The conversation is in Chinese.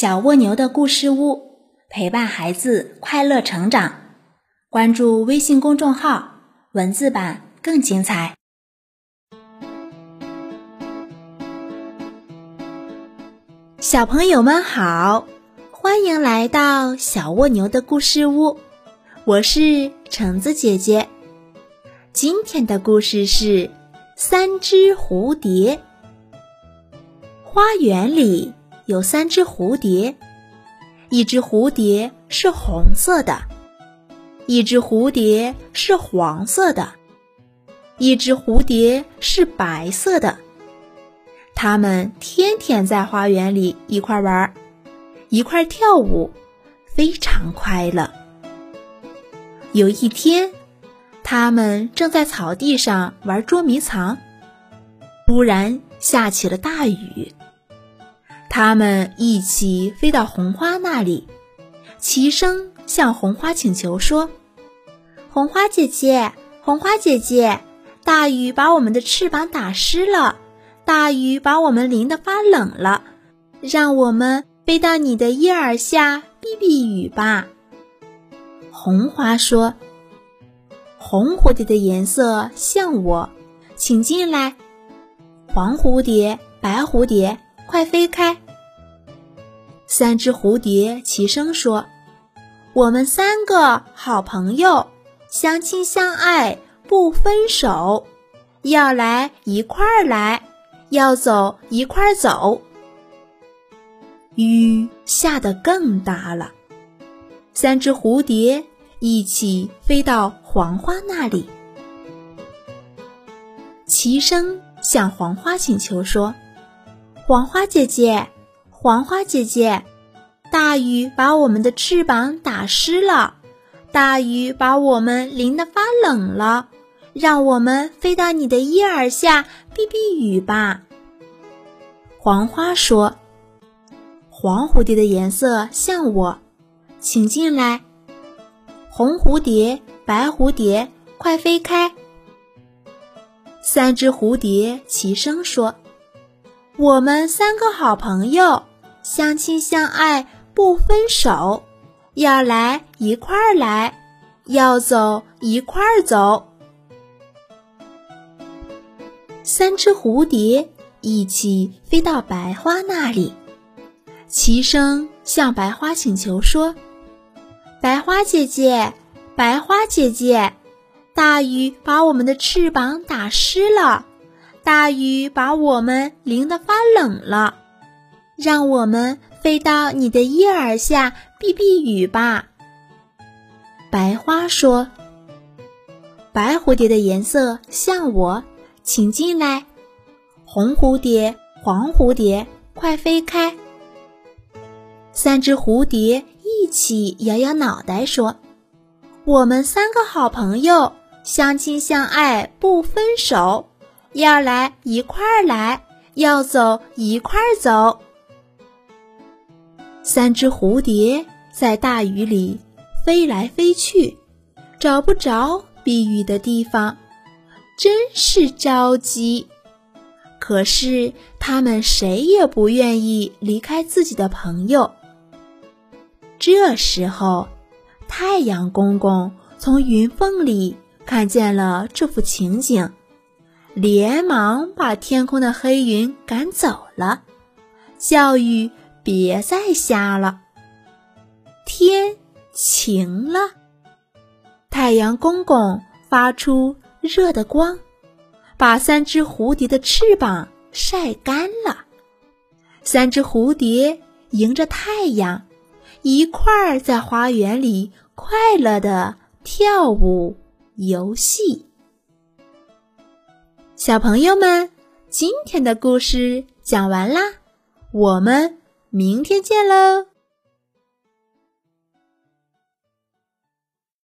小蜗牛的故事屋，陪伴孩子快乐成长。关注微信公众号，文字版更精彩。小朋友们好，欢迎来到小蜗牛的故事屋，我是橙子姐姐。今天的故事是三只蝴蝶。花园里。有三只蝴蝶，一只蝴蝶是红色的，一只蝴蝶是黄色的，一只蝴蝶是白色的。它们天天在花园里一块玩，一块跳舞，非常快乐。有一天，它们正在草地上玩捉迷藏，突然下起了大雨。他们一起飞到红花那里，齐声向红花请求说：“红花姐姐，红花姐姐，大雨把我们的翅膀打湿了，大雨把我们淋得发冷了，让我们飞到你的叶儿下避避雨吧。”红花说：“红蝴蝶的颜色像我，请进来。黄蝴蝶，白蝴蝶。”快飞开！三只蝴蝶齐声说：“我们三个好朋友，相亲相爱不分手，要来一块儿来，要走一块儿走。”雨下得更大了，三只蝴蝶一起飞到黄花那里，齐声向黄花请求说。黄花姐姐，黄花姐姐，大雨把我们的翅膀打湿了，大雨把我们淋得发冷了，让我们飞到你的叶儿下避避雨吧。黄花说：“黄蝴蝶的颜色像我，请进来。红蝴蝶，白蝴蝶，快飞开。”三只蝴蝶齐声说。我们三个好朋友，相亲相爱不分手，要来一块儿来，要走一块儿走。三只蝴蝶一起飞到白花那里，齐声向白花请求说：“白花姐姐，白花姐姐，大雨把我们的翅膀打湿了。”大雨把我们淋得发冷了，让我们飞到你的叶儿下避避雨吧。白花说：“白蝴蝶的颜色像我，请进来。红蝴蝶、黄蝴蝶，快飞开。”三只蝴蝶一起摇摇脑袋说：“我们三个好朋友，相亲相爱不分手。”要来一块儿来，要走一块儿走。三只蝴蝶在大雨里飞来飞去，找不着避雨的地方，真是着急。可是他们谁也不愿意离开自己的朋友。这时候，太阳公公从云缝里看见了这幅情景。连忙把天空的黑云赶走了，叫雨别再下了。天晴了，太阳公公发出热的光，把三只蝴蝶的翅膀晒干了。三只蝴蝶迎着太阳，一块儿在花园里快乐的跳舞游戏。小朋友们，今天的故事讲完啦，我们明天见喽。